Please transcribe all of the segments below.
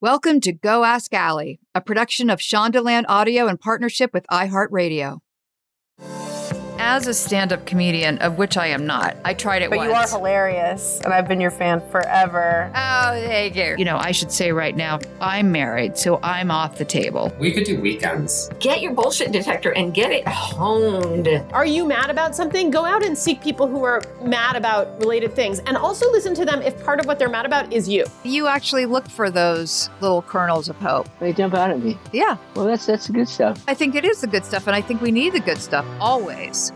Welcome to Go Ask Ali, a production of Shondaland Audio in partnership with iHeartRadio. As a stand up comedian, of which I am not, I tried it But once. you are hilarious, and I've been your fan forever. Oh, thank you. You know, I should say right now, I'm married, so I'm off the table. We could do weekends. Get your bullshit detector and get it honed. Are you mad about something? Go out and seek people who are mad about related things and also listen to them if part of what they're mad about is you. You actually look for those little kernels of hope. They jump out at me. Yeah, Well, that's that's the good stuff. I think it is the good stuff, and I think we need the good stuff always.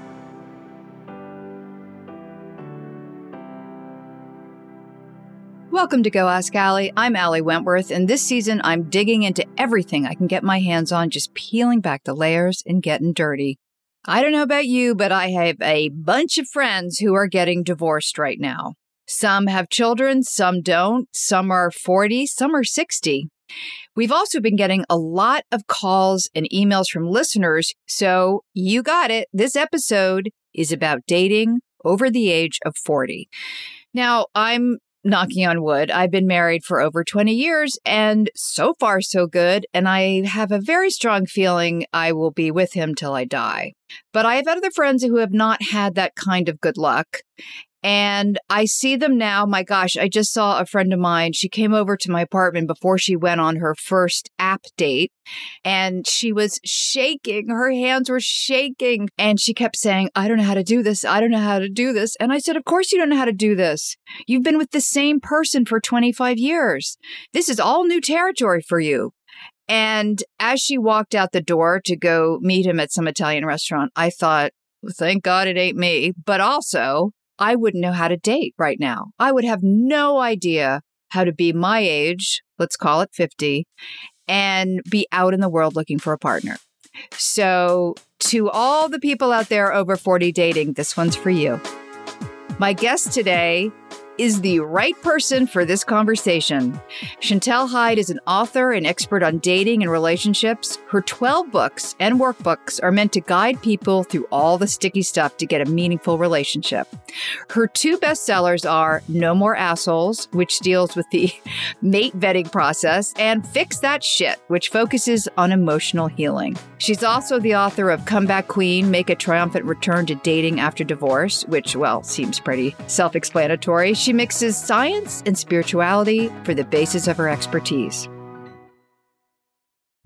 Welcome to Go Ask Ali. I'm Ali Wentworth, and this season I'm digging into everything I can get my hands on, just peeling back the layers and getting dirty. I don't know about you, but I have a bunch of friends who are getting divorced right now. Some have children, some don't, some are 40, some are 60. We've also been getting a lot of calls and emails from listeners. So you got it. This episode is about dating over the age of 40. Now, I'm knocking on wood. I've been married for over 20 years and so far so good. And I have a very strong feeling I will be with him till I die. But I have other friends who have not had that kind of good luck. And I see them now. My gosh, I just saw a friend of mine. She came over to my apartment before she went on her first app date and she was shaking. Her hands were shaking. And she kept saying, I don't know how to do this. I don't know how to do this. And I said, Of course you don't know how to do this. You've been with the same person for 25 years. This is all new territory for you. And as she walked out the door to go meet him at some Italian restaurant, I thought, thank God it ain't me. But also, I wouldn't know how to date right now. I would have no idea how to be my age, let's call it 50, and be out in the world looking for a partner. So, to all the people out there over 40 dating, this one's for you. My guest today is the right person for this conversation. Chantal Heide is an author and expert on dating and relationships. Her 12 books and workbooks are meant to guide people through all the sticky stuff to get a meaningful relationship. Her two bestsellers are No More Assholes, which deals with the mate vetting process, and Fix That Shit, which focuses on emotional healing. She's also the author of Comeback Queen Make a Triumphant Return to Dating After Divorce, which, well, seems pretty self explanatory. She mixes science and spirituality for the basis of her expertise.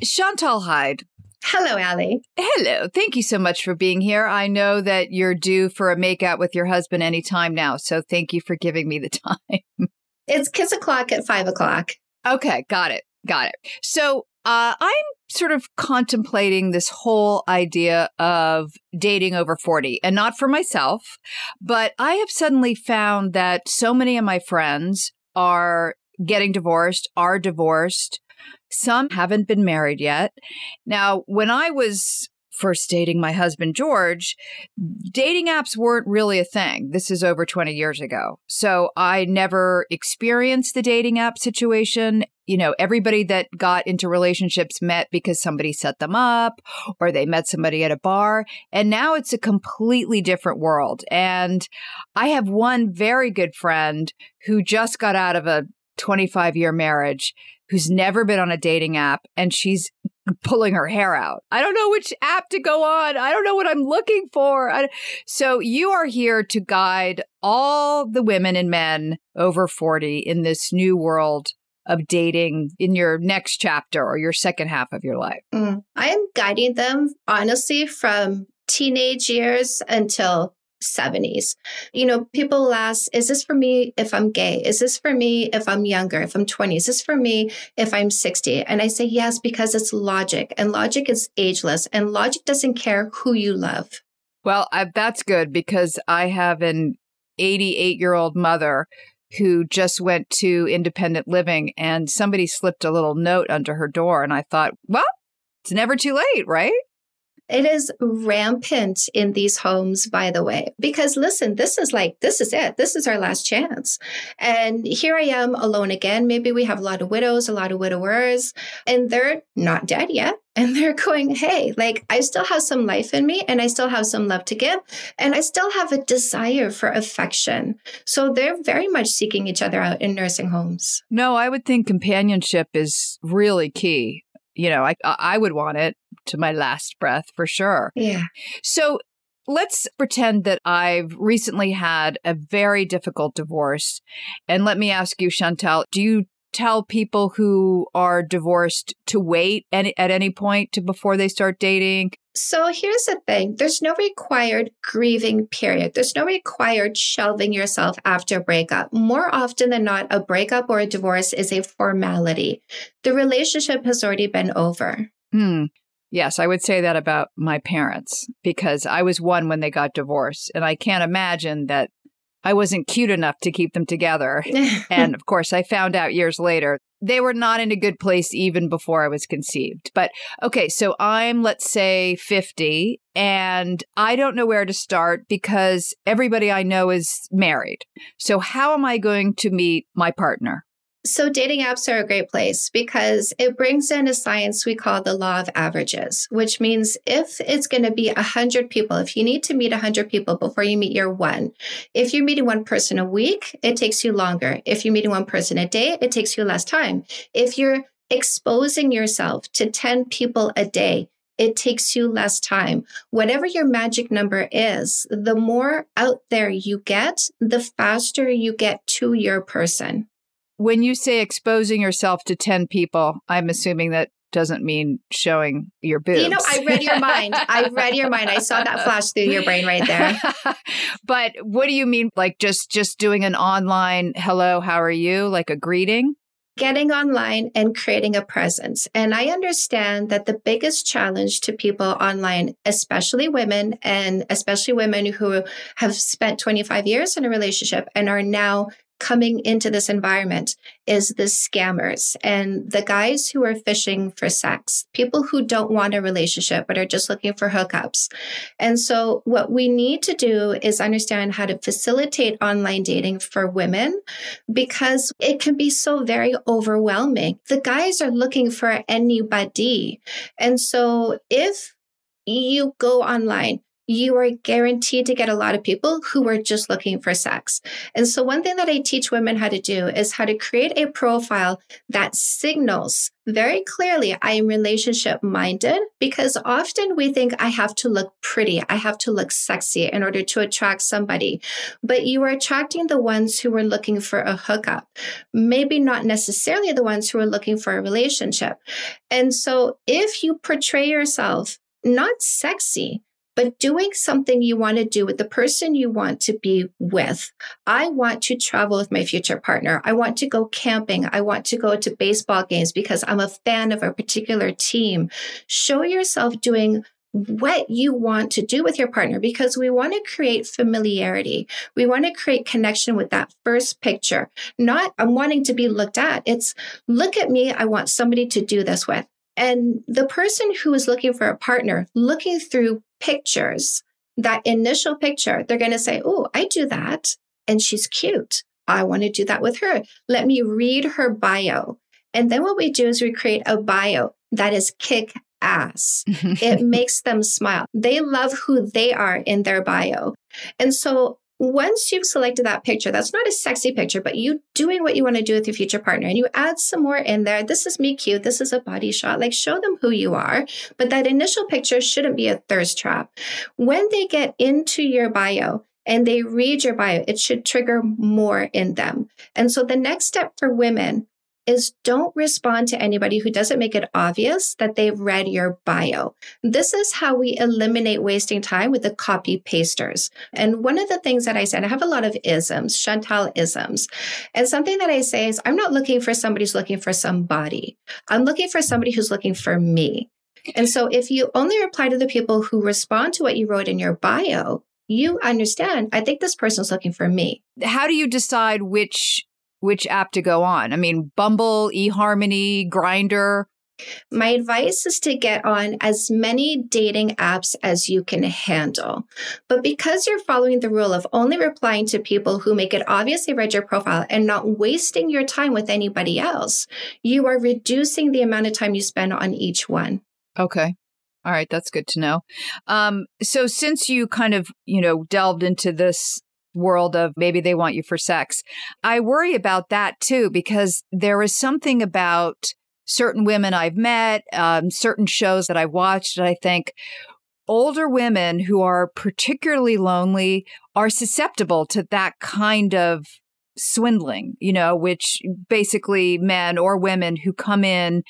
Chantal Heide. Hello, Ali. Hello. Thank you so much for being here. I know that you're due for a makeout with your husband anytime now. So thank you for giving me the time. It's kiss o'clock at five o'clock. Okay, got it. Got it. So uh, I'm sort of contemplating this whole idea of dating over 40 and not for myself, but I have suddenly found that so many of my friends are getting divorced, are divorced. Some haven't been married yet. Now, when I was first dating my husband, George, dating apps weren't really a thing. This is over 20 years ago. So I never experienced the dating app situation. You know, everybody that got into relationships met because somebody set them up or they met somebody at a bar. And now it's a completely different world. And I have one very good friend who just got out of a 25 year marriage who's never been on a dating app and she's pulling her hair out. I don't know which app to go on. I don't know what I'm looking for. I, so you are here to guide all the women and men over 40 in this new world of dating in your next chapter or your second half of your life. Mm. I am guiding them, honestly, from teenage years until 70s. You know, people ask, is this for me if I'm gay? Is this for me if I'm younger, if I'm 20? Is this for me if I'm 60? And I say yes, because it's logic and logic is ageless and logic doesn't care who you love. Well, I, that's good because I have an 88 year old mother who just went to independent living and somebody slipped a little note under her door. And I thought, well, it's never too late, right? It is rampant in these homes, by the way, because listen, this is like, this is it. This is our last chance. And here I am alone again. Maybe we have a lot of widows, a lot of widowers, and they're not dead yet. And they're going, hey, like I still have some life in me and I still have some love to give. And I still have a desire for affection. So they're very much seeking each other out in nursing homes. No, I would think companionship is really key. You know, I I would want it to my last breath for sure. Yeah. So let's pretend that I've recently had a very difficult divorce. And let me ask you, Chantal, do you tell people who are divorced to wait any, at any point to before they start dating? So here's the thing there's no required grieving period. There's no required shelving yourself after a breakup. More often than not, a breakup or a divorce is a formality. The relationship has already been over. Hmm. Yes, I would say that about my parents because I was one when they got divorced. And I can't imagine that I wasn't cute enough to keep them together. and of course, I found out years later they were not in a good place even before I was conceived. But okay, so I'm, let's say, 50, and I don't know where to start because everybody I know is married. So, how am I going to meet my partner? So, dating apps are a great place because it brings in a science we call the law of averages, which means if it's going to be 100 people, if you need to meet 100 people before you meet your one, if you're meeting one person a week, it takes you longer. If you're meeting one person a day, it takes you less time. If you're exposing yourself to 10 people a day, it takes you less time. Whatever your magic number is, the more out there you get, the faster you get to your person. When you say exposing yourself to 10 people, I'm assuming that doesn't mean showing your boobs. You know, I read your mind. I read your mind. I saw that flash through your brain right there. but what do you mean like just just doing an online hello, how are you? Like a greeting? Getting online and creating a presence. And I understand that the biggest challenge to people online, especially women and especially women who have spent 25 years in a relationship and are now coming into this environment is the scammers and the guys who are fishing for sex, people who don't want a relationship but are just looking for hookups. And so, what we need to do is understand how to facilitate online dating for women because it can be so very overwhelming. The guys are looking for anybody. And so, if you go online, you are guaranteed to get a lot of people who are just looking for sex. And so, one thing that I teach women how to do is how to create a profile that signals very clearly I am relationship minded because often we think I have to look pretty, I have to look sexy in order to attract somebody. But you are attracting the ones who are looking for a hookup, maybe not necessarily the ones who are looking for a relationship. And so, if you portray yourself not sexy, but doing something you want to do with the person you want to be with. I want to travel with my future partner. I want to go camping. I want to go to baseball games because I'm a fan of a particular team. Show yourself doing what you want to do with your partner because we want to create familiarity. We want to create connection with that first picture. Not I'm wanting to be looked at. It's look at me. I want somebody to do this with. And the person who is looking for a partner, looking through pictures, that initial picture, they're going to say, Oh, I do that. And she's cute. I want to do that with her. Let me read her bio. And then what we do is we create a bio that is kick ass. it makes them smile. They love who they are in their bio. And so once you've selected that picture, that's not a sexy picture, but you doing what you want to do with your future partner and you add some more in there. This is me cute. This is a body shot. Like show them who you are. But that initial picture shouldn't be a thirst trap. When they get into your bio, and they read your bio, it should trigger more in them. And so the next step for women is don't respond to anybody who doesn't make it obvious that they've read your bio. This is how we eliminate wasting time with the copy pasters. And one of the things that I said, I have a lot of isms, Chantal isms. And something that I say is, I'm not looking for somebody who's looking for somebody. I'm looking for somebody who's looking for me. And so if you only reply to the people who respond to what you wrote in your bio, you understand, I think this person's looking for me. How do you decide which which app to go on. I mean, Bumble, eHarmony, Grindr. My advice is to get on as many dating apps as you can handle. But because you're following the rule of only replying to people who make it obviously read your profile and not wasting your time with anybody else, you are reducing the amount of time you spend on each one. Okay. All right, that's good to know. Um, so since you kind of, you know, delved into this world of maybe they want you for sex, I worry about that too because there is something about certain women I've met, um, certain shows that I've watched, and I think older women who are particularly lonely are susceptible to that kind of swindling, you know, which basically men or women who come in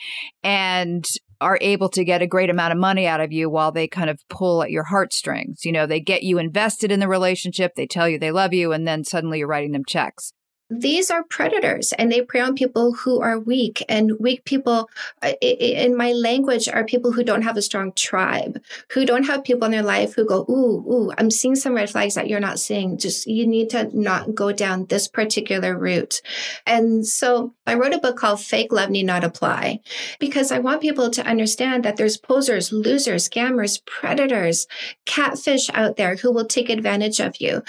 and are able to get a great amount of money out of you while they kind of pull at your heartstrings. You know, they get you invested in the relationship, they tell you they love you, and then suddenly you're writing them checks these are predators and they prey on people who are weak and weak people uh, in my language are people who don't have a strong tribe who don't have people in their life who go ooh ooh i'm seeing some red flags that you're not seeing. Just you need to not go down this particular route. And so i wrote a book called fake love need not apply because i want people to understand that there's posers losers scammers predators catfish out there who will take advantage of you.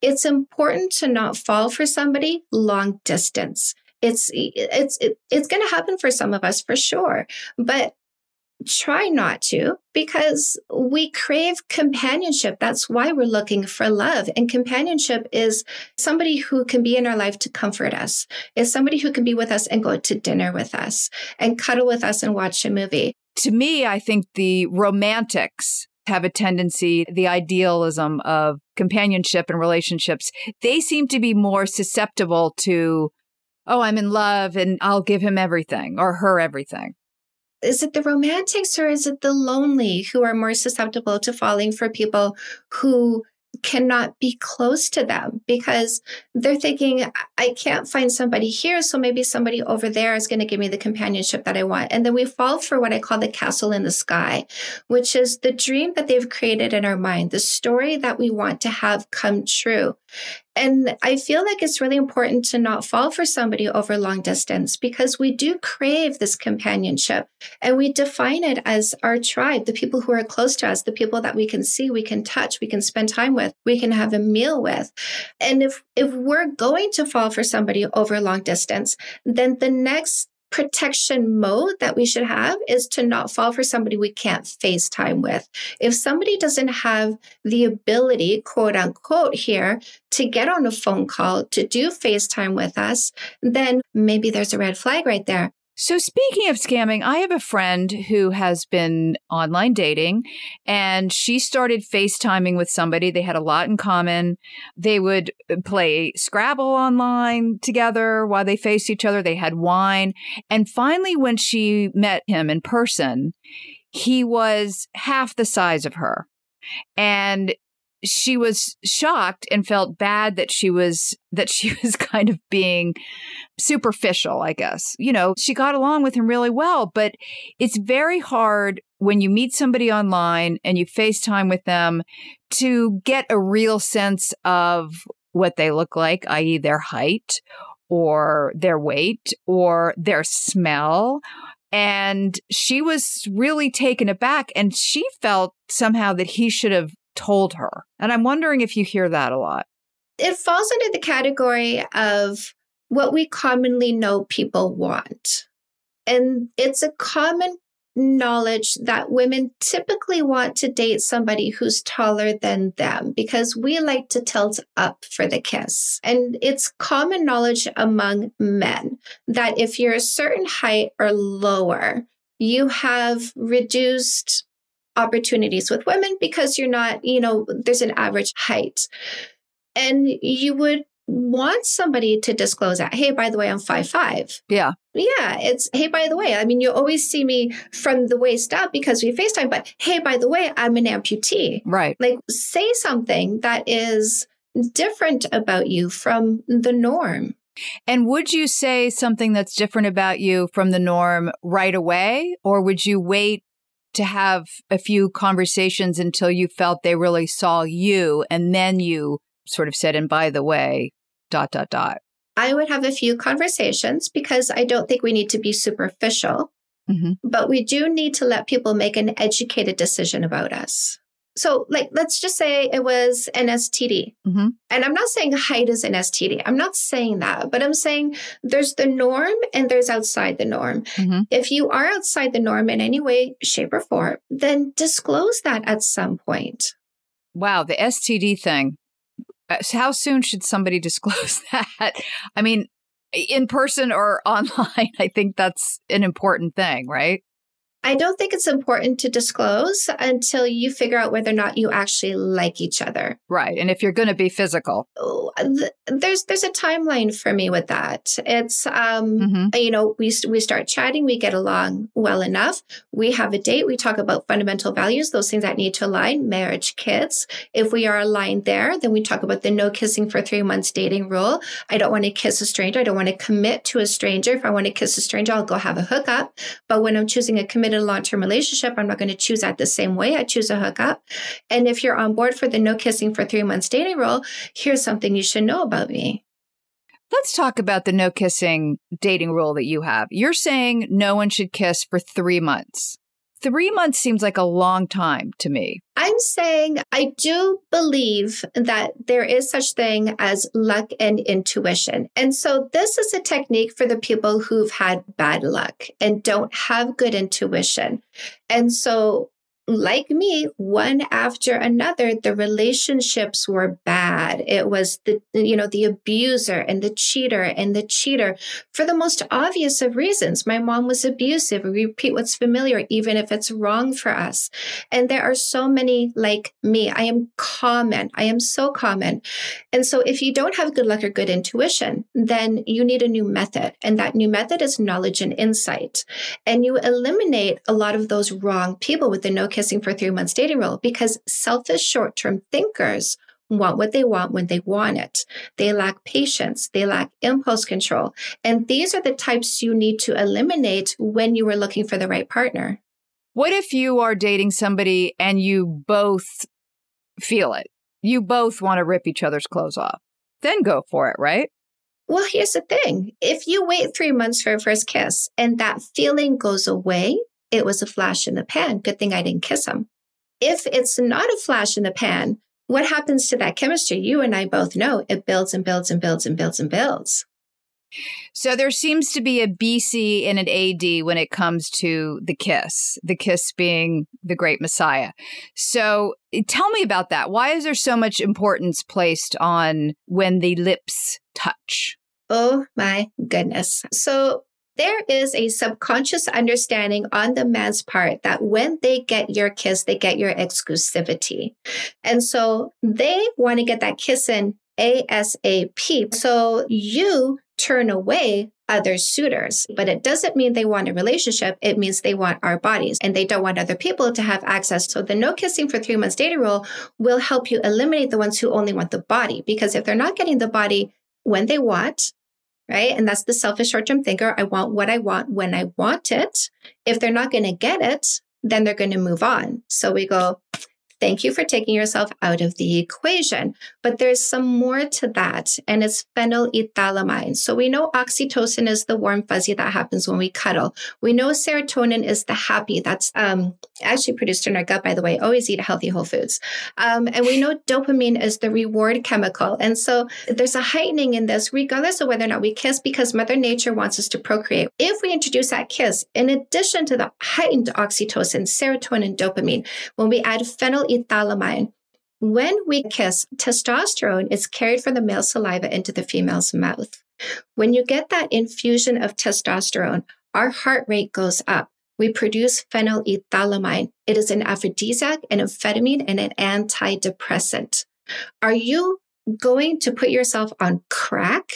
It's important to not fall for somebody long distance. It's it's it's going to happen for some of us for sure, but try not to because we crave companionship. That's why we're looking for love. And companionship is somebody who can be in our life to comfort us, is somebody who can be with us and go to dinner with us and cuddle with us and watch a movie. To me, I think the romantics have a tendency, the idealism of companionship and relationships, they seem to be more susceptible to, oh, I'm in love and I'll give him everything or her everything. Is it the romantics or is it the lonely who are more susceptible to falling for people who cannot be close to them because they're thinking, I can't find somebody here. So maybe somebody over there is going to give me the companionship that I want. And then we fall for what I call the castle in the sky, which is the dream that they've created in our mind, the story that we want to have come true. And I feel like it's really important to not fall for somebody over long distance because we do crave this companionship and we define it as our tribe, the people who are close to us, the people that we can see, we can touch, we can spend time with, we can have a meal with. And if, if we're going to fall for somebody over long distance, then the next protection mode that we should have is to not fall for somebody we can't FaceTime with. If somebody doesn't have the ability, quote unquote, here to get on a phone call, to do FaceTime with us, then maybe there's a red flag right there. So, speaking of scamming, I have a friend who has been online dating and she started FaceTiming with somebody. They had a lot in common. They would uh, play Scrabble online together while they faced each other. They had wine. And finally, when she met him in person, he was half the size of her. And she was shocked and felt bad that she was that she was kind of being superficial i guess. You know she got along with him really well but it's very hard when you meet somebody online and you facetime with them to get a real sense of what they look like i.e their height or their weight or their smell. And she was really taken aback and she felt somehow that he should have told her. And I'm wondering if you hear that a lot. It falls under the category of what we commonly know people want. And it's a common knowledge that women typically want to date somebody who's taller than them because we like to tilt up for the kiss. And it's common knowledge among men that if you're a certain height or lower, you have reduced opportunities with women because you're not, you know, there's an average height. And you would want somebody to disclose that, hey, by the way, I'm five five. Yeah. Yeah. It's hey, by the way, I mean, you always see me from the waist up because we FaceTime, but hey, by the way, I'm an amputee. Right. Like say something that is different about you from the norm. And would you say something that's different about you from the norm right away? Or would you wait to have a few conversations until you felt they really saw you and then you sort of said and by the way dot dot dot i would have a few conversations because i don't think we need to be superficial Mhm. but we do need to let people make an educated decision about us. So, like, let's just say it was an STD. Mhm. And I'm not saying height is an STD. I'm not saying that, but I'm saying there's the norm and there's outside the norm. Mhm. If you are outside the norm in any way, shape, or form, then disclose that at some point. Wow, the STD thing. Uh, How soon should somebody disclose that? I mean, in person or online, I think that's an important thing, right? I don't think it's important to disclose until you figure out whether or not you actually like each other. Right. And if you're going to be physical. There's there's a timeline for me with that. It's um Mhm. you know we we start chatting, we get along well enough. We have a date, we talk about fundamental values, those things that need to align, marriage, kids. If we are aligned there, then we talk about the no kissing for 3 months dating rule. I don't want to kiss a stranger. I don't want to commit to a stranger. If I want to kiss a stranger, I'll go have a hookup. But when I'm choosing a committed long term relationship, I'm not going to choose that the same way. I choose a hookup. And if you're on board for the no kissing for three months dating rule, here's something you should know about me. Let's talk about the no kissing dating rule that you have. You're saying no one should kiss for three months. Three months seems like a long time to me. I'm saying I do believe that there is such thing as luck and intuition. And so this is a technique for the people who've had bad luck and don't have good intuition. And so like me, one after another, the relationships were bad. It was the, you know, the abuser and the cheater and the cheater for the most obvious of reasons. My mom was abusive. We repeat what's familiar, even if it's wrong for us. And there are so many like me. I am common. I am so common. And so if you don't have good luck or good intuition, then you need a new method. And that new method is knowledge and insight. And you eliminate a lot of those wrong people with the no kissing for three months dating rule because selfish short term thinkers want what they want when they want it. They lack patience. They lack impulse control. And these are the types you need to eliminate when you are looking for the right partner. What if you are dating somebody and you both feel it? You both want to rip each other's clothes off. Then go for it, right? Well, here's the thing. If you wait three months for a first kiss and that feeling goes away, it was a flash in the pan. Good thing I didn't kiss him. If it's not a flash in the pan, what happens to that chemistry? You and I both know it builds and builds and builds and builds and builds. So there seems to be a BC and an AD when it comes to the kiss, the kiss being the great Messiah. So eh, tell me about that. Why is there so much importance placed on when the lips touch? Oh my goodness. So there is a subconscious understanding on the man's part that when they get your kiss, they get your exclusivity. And so they want to get that kiss in ASAP. So you turn away other suitors, but it doesn't mean they want a relationship. It means they want our bodies and they don't want other people to have access. So the no kissing for three months dating rule will help you eliminate the ones who only want the body. Because if they're not getting the body when they want, right? And that's the selfish short term thinker. I want what I want when I want it. If they're not going to get it, then they're going to move on. So we go, Thank you for taking yourself out of the equation. But there's some more to that, and it's phenylethylamine. So we know oxytocin is the warm fuzzy that happens when we cuddle. We know serotonin is the happy that's um, actually produced in our gut, by the way. Always eat healthy whole foods. Um, and we know dopamine is the reward chemical. And so there's a heightening in this, regardless of whether or not we kiss, because Mother Nature wants us to procreate. If we introduce that kiss, in addition to the heightened oxytocin, serotonin, dopamine, when we add phenylethylamine, when we kiss, testosterone is carried from the male saliva into the female's mouth. When you get that infusion of testosterone, our heart rate goes up. We produce phenylethylamine. It is an aphrodisiac, an amphetamine, and an antidepressant. Are you going to put yourself on crack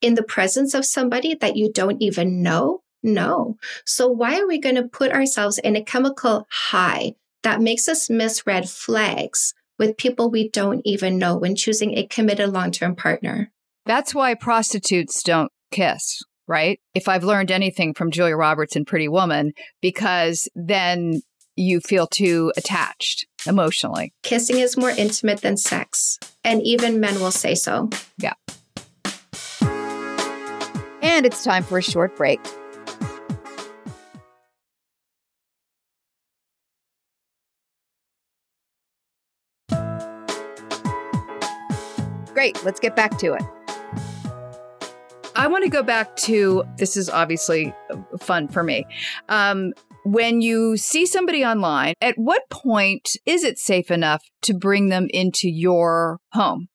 in the presence of somebody that you don't even know? No. So why are we going to put ourselves in a chemical high that makes us miss red flags with people we don't even know when choosing a committed long-term partner? That's why prostitutes don't kiss, right? If I've learned anything from Julia Roberts and Pretty Woman, because then you feel too attached emotionally. Kissing is more intimate than sex, and even men will say so. Yeah. And it's time for a short break. Great. Let's get back to it. I want to go back to this is obviously fun for me. Um, when you see somebody online, at what point is it safe enough to bring them into your home?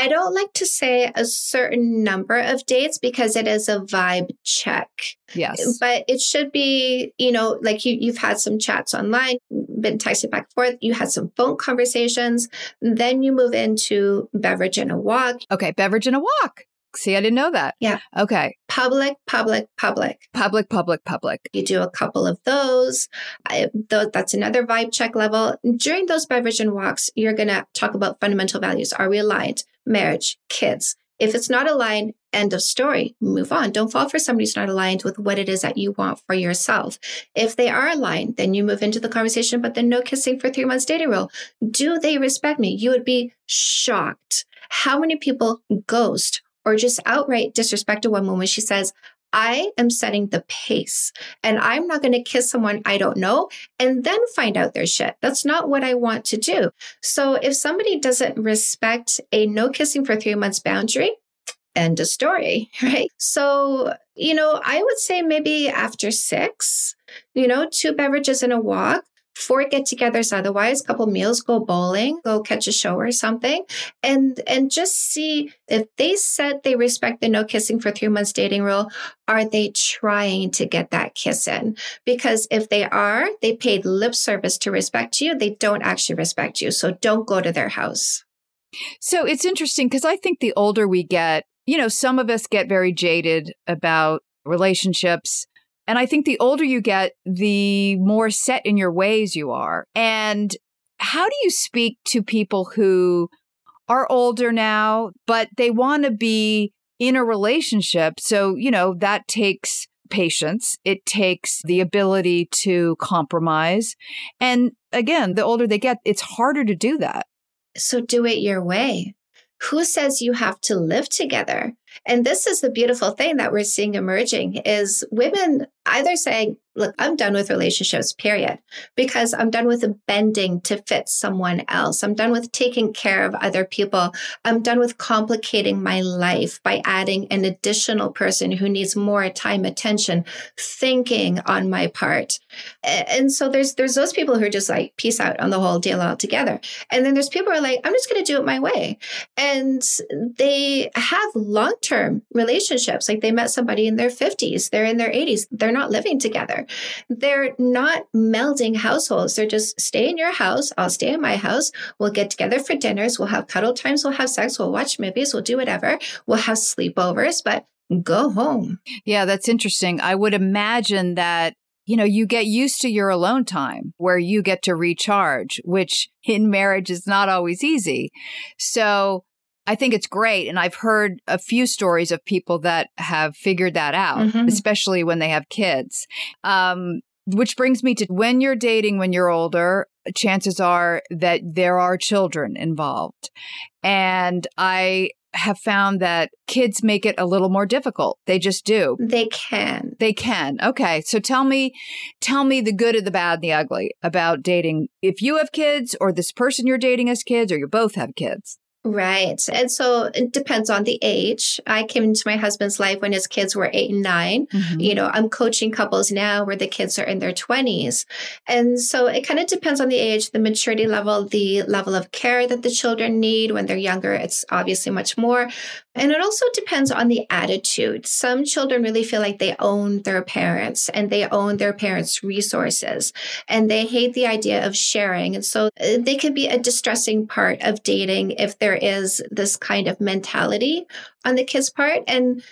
I don't like to say a certain number of dates because it is a vibe check. Yes. But it should be, you know, like you, you've had some chats online, been texting back and forth, you had some phone conversations, then you move into beverage and a walk. Okay, beverage and a walk. See, I didn't know that. Yeah. Okay. Public, public, public. Public, public, public. You do a couple of those. I, th- that's another vibe check level. During those beverage and walks, you're going to talk about fundamental values. Are we aligned? Marriage, kids. If it's not aligned, end of story. Move on. Don't fall for somebody who's not aligned with what it is that you want for yourself. If they are aligned, then you move into the conversation, but then no kissing for three months dating rule. Do they respect me? You would be shocked how many people ghost or just outright disrespect a woman when she says, I am setting the pace and I'm not going to kiss someone I don't know and then find out their shit. That's not what I want to do. So if somebody doesn't respect a no kissing for three months boundary, end of story, right? So, you know, I would say maybe after six, you know, two beverages and a walk, four get-togethers otherwise couple meals go bowling go catch a show or something and and just see if they said they respect the no kissing for three months dating rule are they trying to get that kiss in? Because if they are they paid lip service to respect you they don't actually respect you so don't go to their house. So it's interesting because i think the older we get you know some of us get very jaded about relationships and I think the older you get, the more set in your ways you are. And how do you speak to people who are older now, but they want to be in a relationship? So, you know, that takes patience. It takes the ability to compromise. And again, the older they get, it's harder to do that. So do it your way. Who says you have to live together? And this is the beautiful thing that we're seeing emerging is women either saying, look, I'm done with relationships, period, because I'm done with bending to fit someone else. I'm done with taking care of other people. I'm done with complicating my life by adding an additional person who needs more time, attention, thinking on my part. And so there's there's those people who are just like, peace out on the whole deal altogether. And then there's people who are like, I'm just gonna do it my way. And they have long term relationships. Like they met somebody in their 50s, they're in their 80s, they're not living together. They're not melding households. They're just stay in your house, I'll stay in my house. We'll get together for dinners, we'll have cuddle times, we'll have sex, we'll watch movies, we'll do whatever, we'll have sleepovers, but go home. Yeah, that's interesting. I would imagine that you know, you get used to your alone time where you get to recharge, which in marriage is not always easy. So I think it's great. And I've heard a few stories of people that have figured that out, mm-hmm. especially when they have kids. Um, which brings me to when you're dating when you're older, chances are that there are children involved. And I have found that kids make it a little more difficult. They just do. They can. They can. Okay. So tell me tell me the good and the bad and the ugly about dating if you have kids or this person you're dating has kids or you both have kids. Right. And so it depends on the age. I came into my husband's life when his kids were eight and 9 mm-hmm. You know, I'm coaching couples now where the kids are in their 20s. And so it kind of depends on the age, the maturity level, the level of care that the children need. When they're younger, it's obviously much more. And it also depends on the attitude. Some children really feel like they own their parents and they own their parents' resources and they hate the idea of sharing. And so uh, they can be a distressing part of dating if there is this kind of mentality on the kid's part. And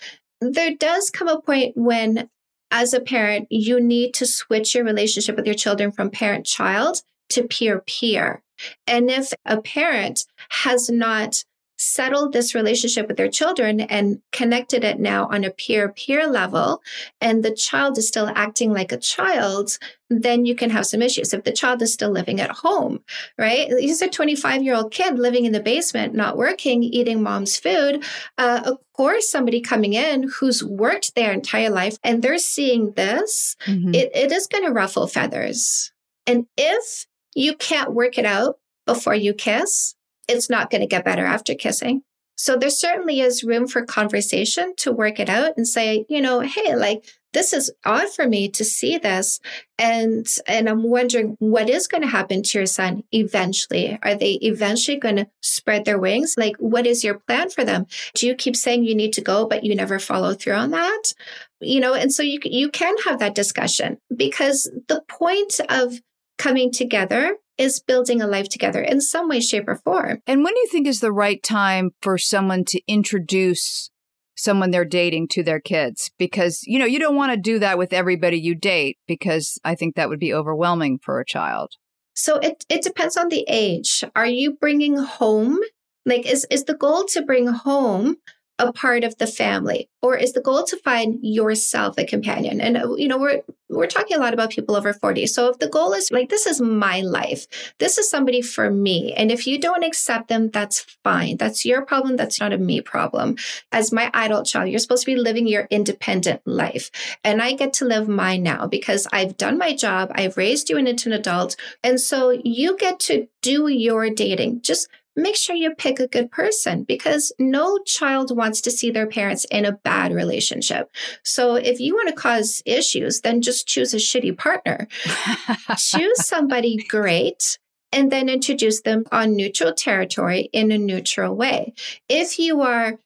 there does come a point when, as a parent, you need to switch your relationship with your children from parent child to peer peer. And if a parent has not settled this relationship with their children and connected it now on a peer peer level, and the child is still acting like a child, then you can have some issues. If the child is still living at home, right? He's a 25 year old kid living in the basement, not working, eating mom's food. Uh, of course, somebody coming in who's worked their entire life and they're seeing this, mm-hmm. it, it is going to ruffle feathers. And if you can't work it out before you kiss, it's not going to get better after kissing. So there certainly is room for conversation to work it out and say, you know, hey, like this is odd for me to see this. And and i'm wondering what is going to happen to your son eventually? Are they eventually going to spread their wings? Like what is your plan for them? Do you keep saying you need to go but you never follow through on that? You know and so you you can have that discussion because the point of coming together is building a life together in some way shape or form And when do you think is the right time for someone to introduce someone they're dating to their kids? Because, you know, you don't want to do that with everybody you date because I think that would be overwhelming for a child. So it, it depends on the age. Are you bringing home? Like, is, is the goal to bring home a part of the family or is the goal to find yourself a companion and uh, you know we're we're talking a lot about people over 40 so if the goal is like this is my life this is somebody for me and if you don't accept them that's fine. That's your problem that's not a me problem. As my adult child you're supposed to be living your independent life and i get to live mine now because i've done my job i've raised you into an adult and so you get to do your dating. Just make sure you pick a good person because no child wants to see their parents in a bad relationship. So if you want to cause issues, then just choose a shitty partner. choose somebody great and then introduce them on neutral territory in a neutral way. If you are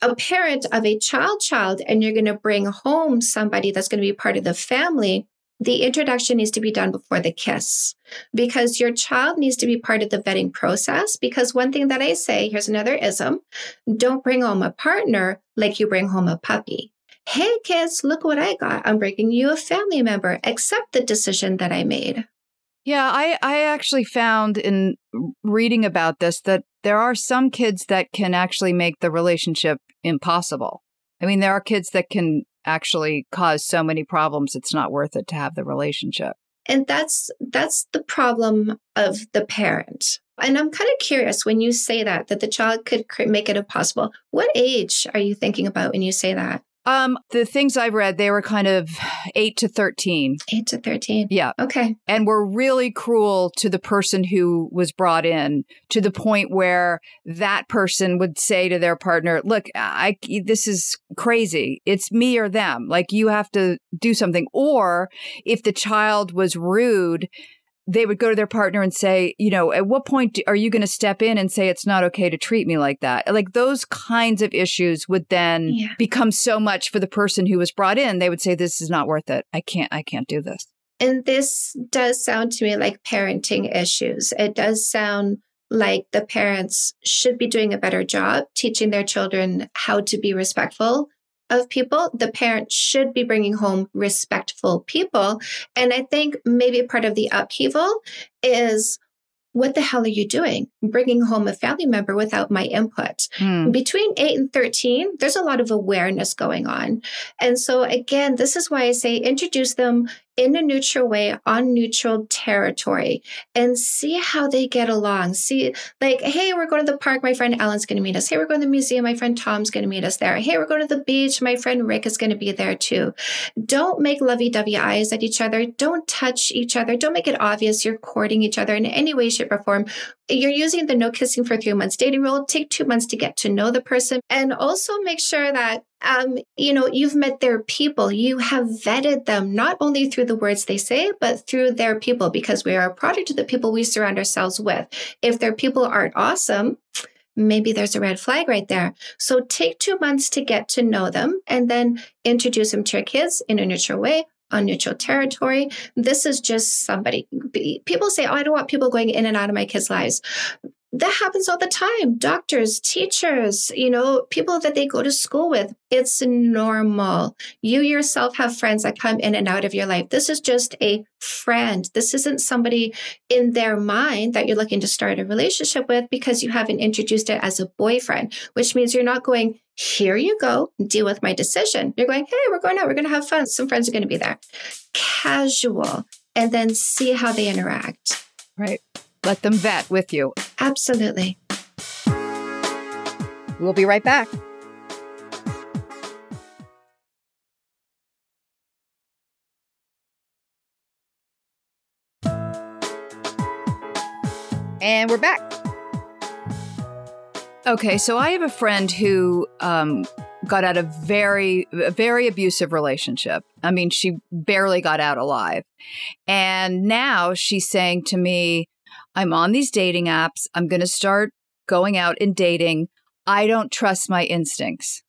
a parent of a child child and you're going to bring home somebody that's going to be part of the family, the introduction needs to be done before the kiss because your child needs to be part of the vetting process. Because one thing that I say, here's another ism don't bring home a partner like you bring home a puppy. Hey, kids, look what I got. I'm bringing you a family member. Accept the decision that I made. Yeah, I, I actually found in reading about this that there are some kids that can actually make the relationship impossible. I mean, there are kids that can actually cause so many problems it's not worth it to have the relationship. And that's that's the problem of the parent. And I'm kind of curious when you say that that the child could make it impossible. What age are you thinking about when you say that? Um, the things I've read, they were kind of eight to 13. Eight to 13. Yeah. Okay. And were really cruel to the person who was brought in to the point where that person would say to their partner, look, I, this is crazy. It's me or them. Like you have to do something. Or if the child was rude, they would go to their partner and say, you know, at what point are you going to step in and say it's not okay to treat me like that? Like those kinds of issues would then Yeah. become so much for the person who was brought in. They would say, this is not worth it. I can't, I can't do this. And this does sound to me like parenting issues. It does sound like the parents should be doing a better job teaching their children how to be respectful of people. The parent should be bringing home respectful people. And I think maybe part of the upheaval is what the hell are you doing? Bringing home a family member without my input. Hmm. Between 8 and 13, there's a lot of awareness going on. And so, again, this is why I say introduce them in a neutral way on neutral territory and see how they get along. See, like, hey, we're going to the park. My friend Alan's going to meet us. Hey, we're going to the museum. My friend Tom's going to meet us there. Hey, we're going to the beach. My friend Rick is going to be there too. Don't make lovey dovey eyes at each other. Don't touch each other. Don't make it obvious you're courting each other in any way, shape, or form. You're using the no kissing for three months dating rule. Take two months to get to know the person and also make sure that um, you know, you've met their people. You have vetted them not only through the words they say, but through their people, because we are a product of the people we surround ourselves with. If their people aren't awesome, maybe there's a red flag right there. So take two months to get to know them and then introduce them to your kids in a neutral way. On neutral territory. This is just somebody. People say, Oh, I don't want people going in and out of my kids' lives that happens all the time. Doctors, teachers, you know, people that they go to school with. It's normal. You yourself have friends that come in and out of your life. This is just a friend. This isn't somebody in their mind that you're looking to start a relationship with because you haven't introduced it as a boyfriend, which means you're not going, here you go, deal with my decision. You're going, hey, we're going out, we're going to have fun. Some friends are going to be there. Casual. And then see how they interact. Right. Let them vet with you. Absolutely. We'll be right back. And we're back. Okay, so I have a friend who um, got out of very, very abusive relationship. I mean, she barely got out alive. And now she's saying to me, I'm on these dating apps. I'm going to start going out and dating. I don't trust my instincts.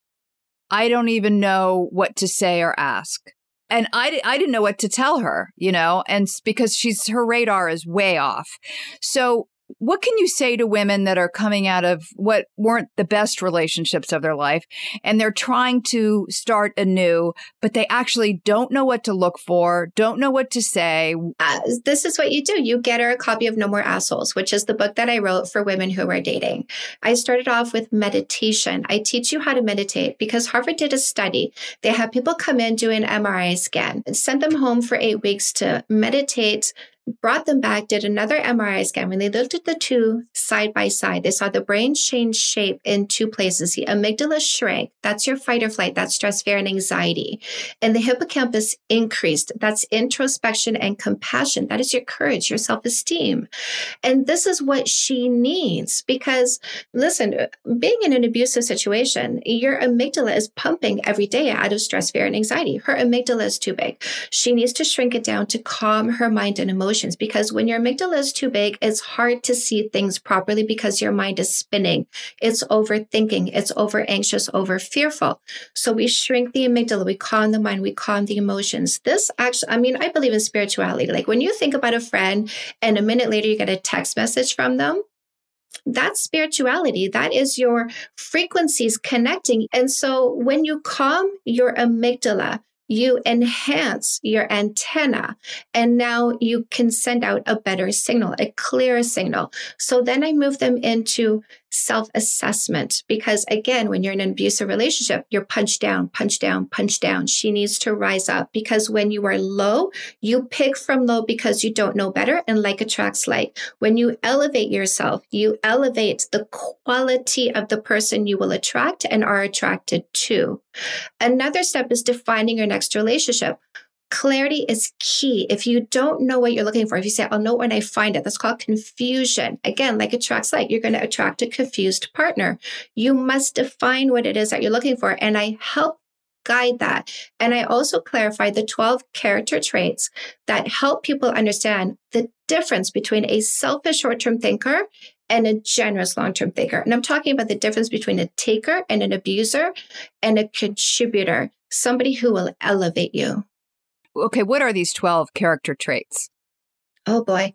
I don't even know what to say or ask. And I, I didn't know what to tell her, you know, and because she's, her radar is way off. So what can you say to women that are coming out of what weren't the best relationships of their life and they're trying to start anew, but they actually don't know what to look for, don't know what to say? Uh, this is what you do. You get her a copy of No More Assholes, which is the book that I wrote for women who are dating. I started off with meditation. I teach you how to meditate because Harvard did a study. They had people come in, do an MRI scan, and sent them home for eight weeks to meditate brought them back, did another MRI scan. When they looked at the two side by side, they saw the brain change shape in two places. The amygdala shrank. That's your fight or flight. That's stress, fear, and anxiety. And the hippocampus increased. That's introspection and compassion. That is your courage, your self esteem. And this is what she needs because listen, being in an abusive situation, your amygdala is pumping every day out of stress, fear, and anxiety. Her amygdala is too big. She needs to shrink it down to calm her mind and emotions emotions because when your amygdala is too big, it's hard to see things properly because your mind is spinning. It's overthinking. It's over anxious, over fearful. So we shrink the amygdala. We calm the mind. We calm the emotions. This actually, I mean, I believe in spirituality. Like when you think about a friend and a minute later you get a text message from them, that's spirituality. That is your frequencies connecting. And so when you calm your amygdala, you enhance your antenna and now you can send out a better signal, a clearer signal. So then I move them into self assessment because again, when you're in an abusive relationship, you're punched down, punched down, punched down. She needs to rise up because when you are low, you pick from low because you don't know better and like attracts like. When you elevate yourself, you elevate the quality of the person you will attract and are attracted to. Another step is defining your next relationship. Clarity is key. If you don't know what you're looking for, if you say, I'll know when I find it, that's called confusion. Again, like attracts like, you're going to attract a confused partner. You must define what it is that you're looking for. And I help guide that. And I also clarify the 12 character traits that help people understand the difference between a selfish short term thinker and a generous long term thinker. And I'm talking about the difference between a taker and an abuser and a contributor, somebody who will elevate you okay, what are these 12 character traits? Oh boy,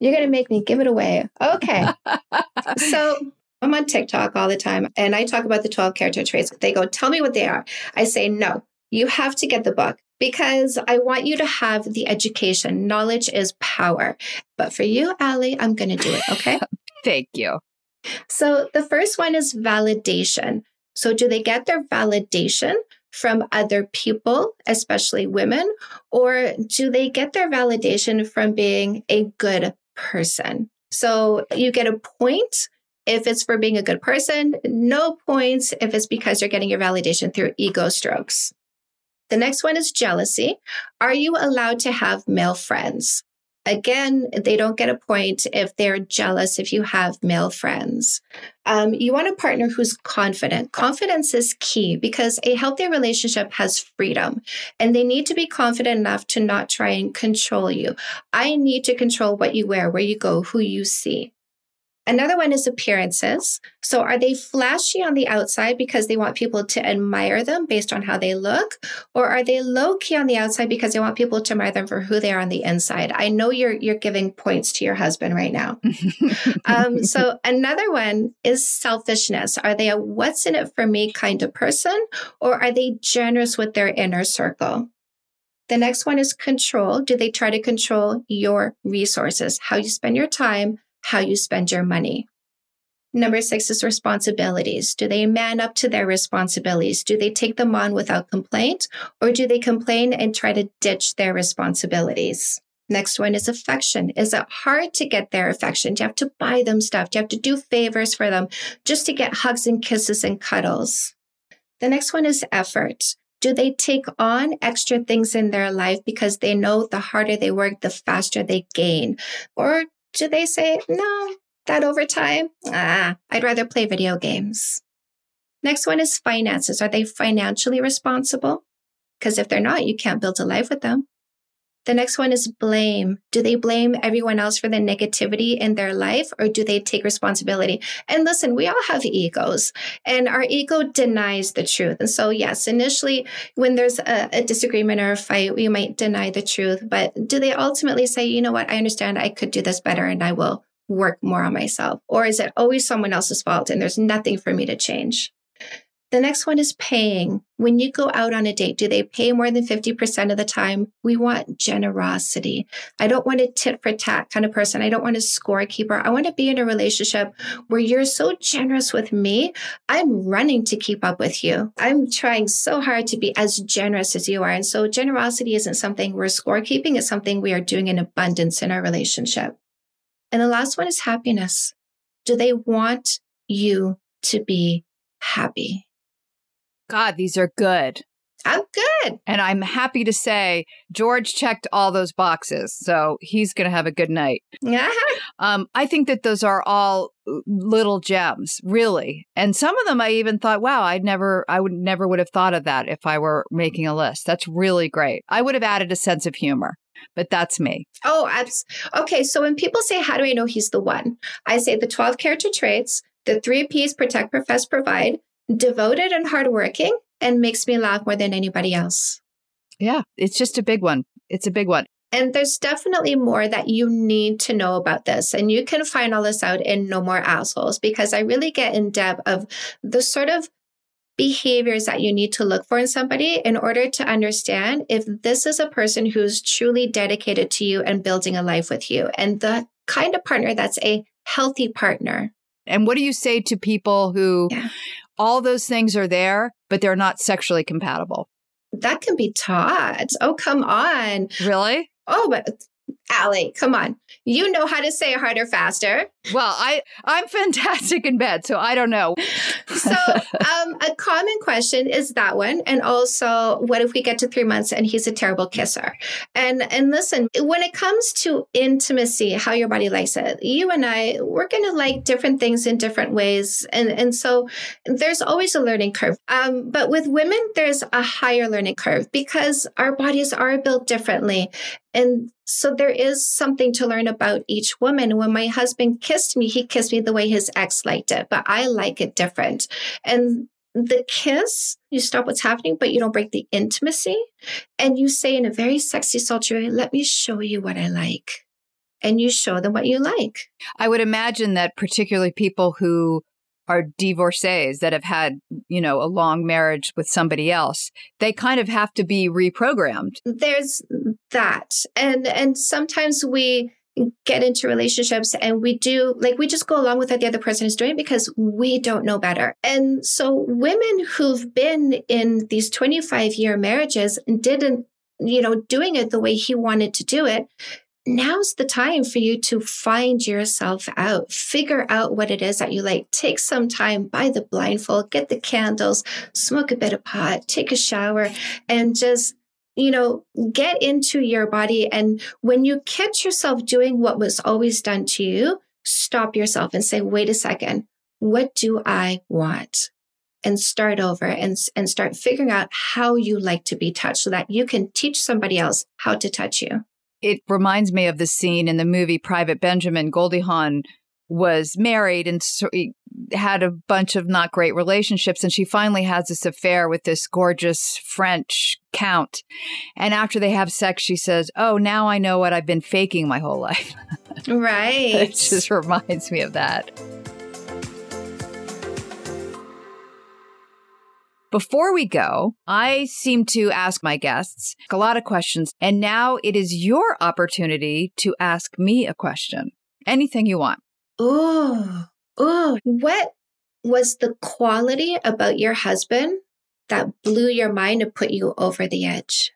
you're going to make me give it away. Okay. so I'm on TikTok all the time and I talk about the 12 character traits. They go, tell me what they are. I say, no, you have to get the book because I want you to have the education. Knowledge is power. But for you, Ali, I'm going to do it. Okay. Thank you. So the first one is validation. So, do they get their validation from other people, especially women, or do they get their validation from being a good person? So you get a point if it's for being a good person, no points if it's because you're getting your validation through ego strokes. The next one is jealousy. Are you allowed to have male friends? Again, they don't get a point if they're jealous if you have male friends. Um, you want a partner who's confident. Confidence is key because a healthy relationship has freedom and they need to be confident enough to not try and control you. I need to control what you wear, where you go, who you see. Another one is appearances. So are they flashy on the outside because they want people to admire them based on how they look? Or are they low key on the outside because they want people to admire them for who they are on the inside? I know you're, you're giving points to your husband right now. um, so another one is selfishness. Are they a what's in it for me kind of person? Or are they generous with their inner circle? The next one is control. Do they try to control your resources, how you spend your time, how you spend your money. Number six is responsibilities. Do they man up to their responsibilities? Do they take them on without complaint or do they complain and try to ditch their responsibilities? Next one is affection. Is it hard to get their affection? Do you have to buy them stuff? Do you have to do favors for them just to get hugs and kisses and cuddles? The next one is effort. Do they take on extra things in their life because they know the harder they work, the faster they gain? Or do they say, no, that overtime? Ah, I'd rather play video games. Next one is finances. Are they financially responsible? Because if they're not, you can't build a life with them. The next one is blame. Do they blame everyone else for the negativity in their life or do they take responsibility? And listen, we all have egos and our ego denies the truth. And so, yes, initially, when there's a, a, disagreement or a fight, we might deny the truth. But do they ultimately say, you know what, I understand I could do this better and I will work more on myself? Or is it always someone else's fault and there's nothing for me to change? The next one is paying. When you go out on a date, do they pay more than 50% of the time? We want generosity. I don't want a tit for tat kind of person. I don't want a scorekeeper. I want to be in a relationship where you're so generous with me. I'm running to keep up with you. I'm trying so hard to be as generous as you are. And so generosity isn't something we're scorekeeping. It's something we are doing in abundance in our relationship. And the last one is happiness. Do they want you to be happy? God, these are good. I'm good. And I'm happy to say George checked all those boxes. So he's going to have a good night. Yeah. Um, I think that those are all little gems, really. And some of them I even thought, wow, I'd never, I would never would have thought of that if I were making a list. That's really great. I would have added a sense of humor, but that's me. Oh, abs- okay. So when people say, how do I know he's the one? I say the 12 character traits, the three P's protect, profess, provide, devoted and hardworking and makes me laugh more than anybody else. Yeah, it's just a big one. It's a big one. And there's definitely more that you need to know about this. And you can find all this out in No More Assholes because I really get in depth of the sort of behaviors that you need to look for in somebody in order to understand if this is a person who's truly dedicated to you and building a life with you and the kind of partner that's a healthy partner. And what do you say to people who Yeah. All those things are there, but they're not sexually compatible? That can be taught. Oh, come on. Really? Oh, but Ali, come on. You know how to say harder, faster. Well, I I'm fantastic in bed, so I don't know. So, um, a common question is that one, and also, what if we get to three months and he's a terrible kisser? And and listen, when it comes to intimacy, how your body likes it, you and I, we're gonna like different things in different ways, and and so there's always a learning curve. Um, but with women, there's a higher learning curve because our bodies are built differently, and so there is something to learn about each woman. When my husband kissed me, he kissed me the way his ex liked it, but I like it different. And the kiss, you stop what's happening, but you don't break the intimacy. And you say in a very sexy, sultry way, let me show you what I like. And you show them what you like. I would imagine that particularly people who are divorcees that have had, you know, a long marriage with somebody else, they kind of have to be reprogrammed. There's that. And and sometimes we get into relationships and we do like we just go along with what the other person is doing because we don't know better. And so women who've been in these 25 year marriages and didn't, you know, doing it the way he wanted to do it, now's the time for you to find yourself out, figure out what it is that you like. Take some time, buy the blindfold, get the candles, smoke a bit of pot, take a shower, and just you know, get into your body. And when you catch yourself doing what was always done to you, stop yourself and say, wait a second, what do I want? And start over and, and start figuring out how you like to be touched so that you can teach somebody else how to touch you. It reminds me of the scene in the movie Private Benjamin. Goldie Hawn was married and so had a bunch of not great relationships and she finally has this affair with this gorgeous french count and after they have sex she says oh now i know what i've been faking my whole life Right. it just reminds me of that Before we go, I seem to ask my guests a lot of questions, and now it is your opportunity to ask me a question. Anything you want. Oh, oh, what was the quality about your husband that blew your mind and put you over the edge?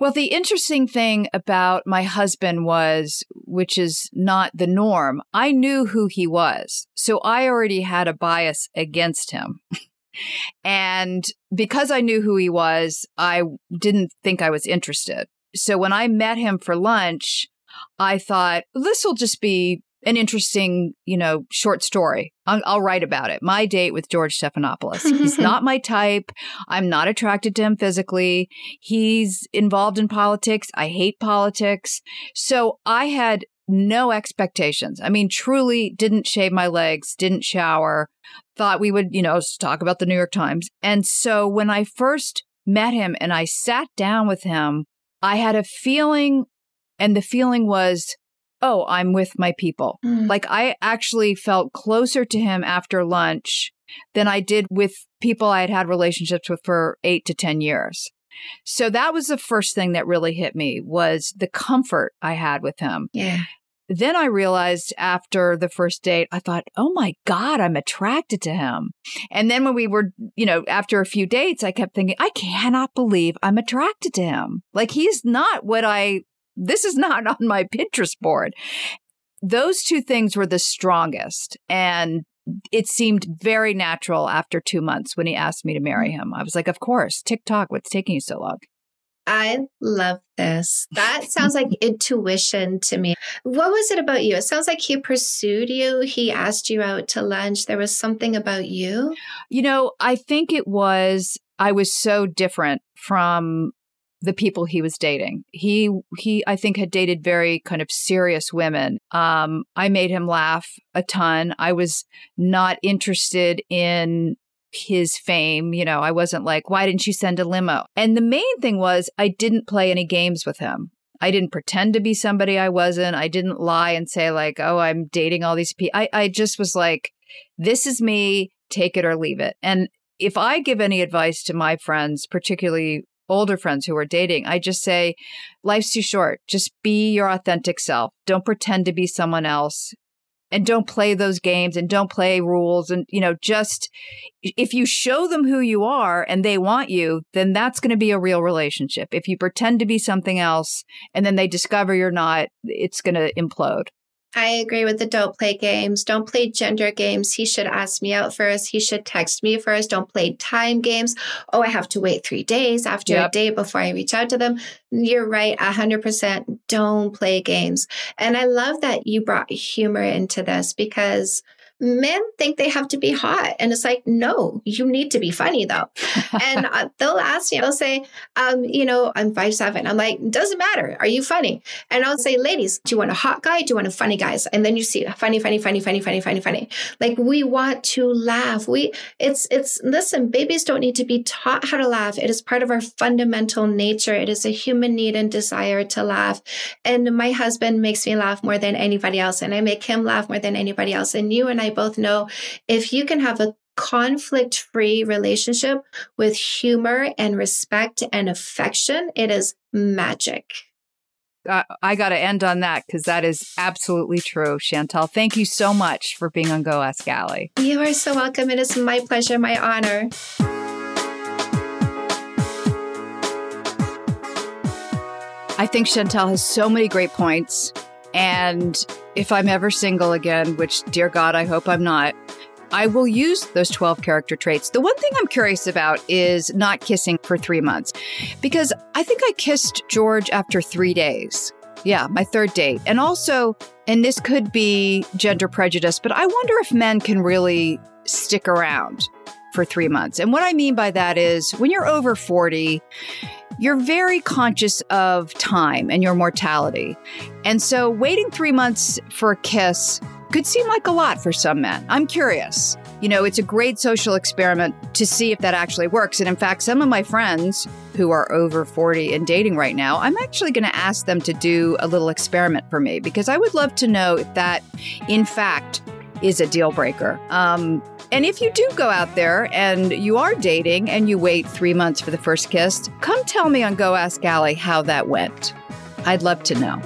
Well, the interesting thing about my husband was, which is not the norm, I knew who he was. So I already had a bias against him. and because I knew who he was, I didn't think I was interested. So when I met him for lunch, I thought this will just be an interesting, you know, short story. I'll, I'll, write about it. My date with George Stephanopoulos. He's not my type. I'm not attracted to him physically. He's involved in politics. I hate politics. So I had no expectations. I mean, truly didn't shave my legs, didn't shower, thought we would, you know, talk about the New York Times. And so when I first met him and I sat down with him, I had a feeling, and the feeling was, oh, I'm with my people. Mm. Like I actually felt closer to him after lunch than I did with people I had had relationships with for eight to 10 years. So that was the first thing that really hit me was the comfort I had with him. Yeah. Then I realized after the first date, I thought, oh my God, I'm attracted to him. And then when we were, you know, after a few dates, I kept thinking, I cannot believe I'm attracted to him. Like he's not what I this is not on my Pinterest board. Those two things were the strongest. And it seemed very natural after two months when he asked me to marry mm. him. I was like, of course, tick tock, what's taking you so long? I love this. That sounds like intuition to me. What was it about you? It sounds like he pursued you. He asked you out to lunch. There was something about you. You know, I think it was I was so different from the people he was dating. He he I think had dated very kind of serious women. Um I made him laugh a ton. I was not interested in his fame, you know, I wasn't like, why didn't you send a limo? And the main thing was I didn't play any games with him. I didn't pretend to be somebody I wasn't. I didn't lie and say like, "Oh, I'm dating all these people." I I just was like, "This is me, take it or leave it." And if I give any advice to my friends, particularly older friends who are dating, I just say, life's too short. Just be your authentic self. Don't pretend to be someone else. And don't play those games and don't play rules. And, you know, just if you show them who you are and they want you, then that's going to be a real relationship. If you pretend to be something else and then they discover you're not, it's going to implode. I agree with the don't play games. Don't play gender games. He should ask me out first. He should text me first. Don't play time games. Oh, I have to wait three days after yep. a date before I reach out to them. You're right, 100%. Don't play games. And I love that you brought humor into this because men think they have to be hot. And it's like, no, you need to be funny though. and uh, they'll ask me, they'll say, um, you know, I'm five seven. I'm like, doesn't matter. Are you funny? And I'll say, ladies, do you want a hot guy? Do you want a funny guy? And then you see funny, funny, funny, funny, funny, funny, funny. Like we want to laugh. We, it's, it's, listen, babies don't need to be taught how to laugh. It is part of our fundamental nature. It is a human need and desire to laugh. And my husband makes me laugh more than anybody else. And I make him laugh more than anybody else. And you and I both know if you can have a conflict free relationship with humor and respect and affection, it is magic. Uh, I got to end on that because that is absolutely true, Chantal. Thank you so much for being on Go Ask Ali. You are so welcome. It is my pleasure, my honor. I think Chantal has so many great points. And if I'm ever single again, which dear God, I hope I'm not, I will use those 12 character traits. The one thing I'm curious about is not kissing for three months because I think I kissed George after three days. Yeah, my third date. And also, and this could be gender prejudice, but I wonder if men can really stick around for three months. And what I mean by that is when you're over 40, you're very conscious of time and your mortality. And so waiting three months for a kiss could seem like a lot for some men. I'm curious. You know, it's a great social experiment to see if that actually works. And in fact, some of my friends who are over 40 and dating right now, I'm actually going to ask them to do a little experiment for me because I would love to know if that, in fact, is a deal breaker. Um, and if you do go out there and you are dating and you wait three months for the first kiss, come tell me on Go Ask Ali how that went. I'd love to know.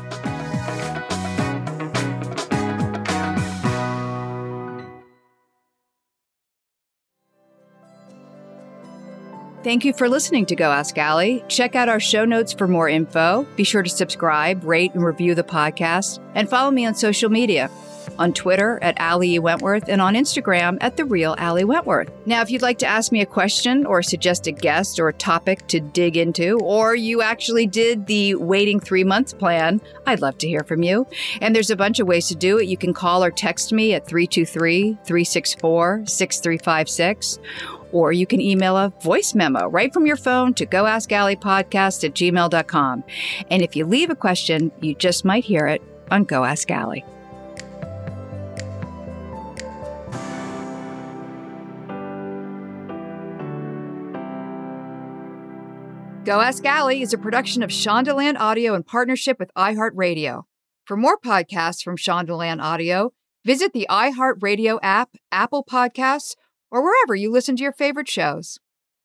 Thank you for listening to Go Ask Ali. Check out our show notes for more info. Be sure to subscribe, rate, and review the podcast, and follow me on social media. On Twitter at Ali. Wentworth, and on Instagram at The Real Ali Wentworth. Now, if you'd like to ask me a question or suggest a guest or a topic to dig into, or you actually did the waiting three months plan, I'd love to hear from you. And there's a bunch of ways to do it. You can call or text me at 323 364 6356 or you can email a voice memo right from your phone to goaskalipodcast at gmail.com. And if you leave a question, you just might hear it on Go Ask Ali. Go Ask Ali is a production of Shondaland Audio in partnership with iHeartRadio. For more podcasts from Shondaland Audio, visit the iHeartRadio app, Apple Podcasts, or wherever you listen to your favorite shows.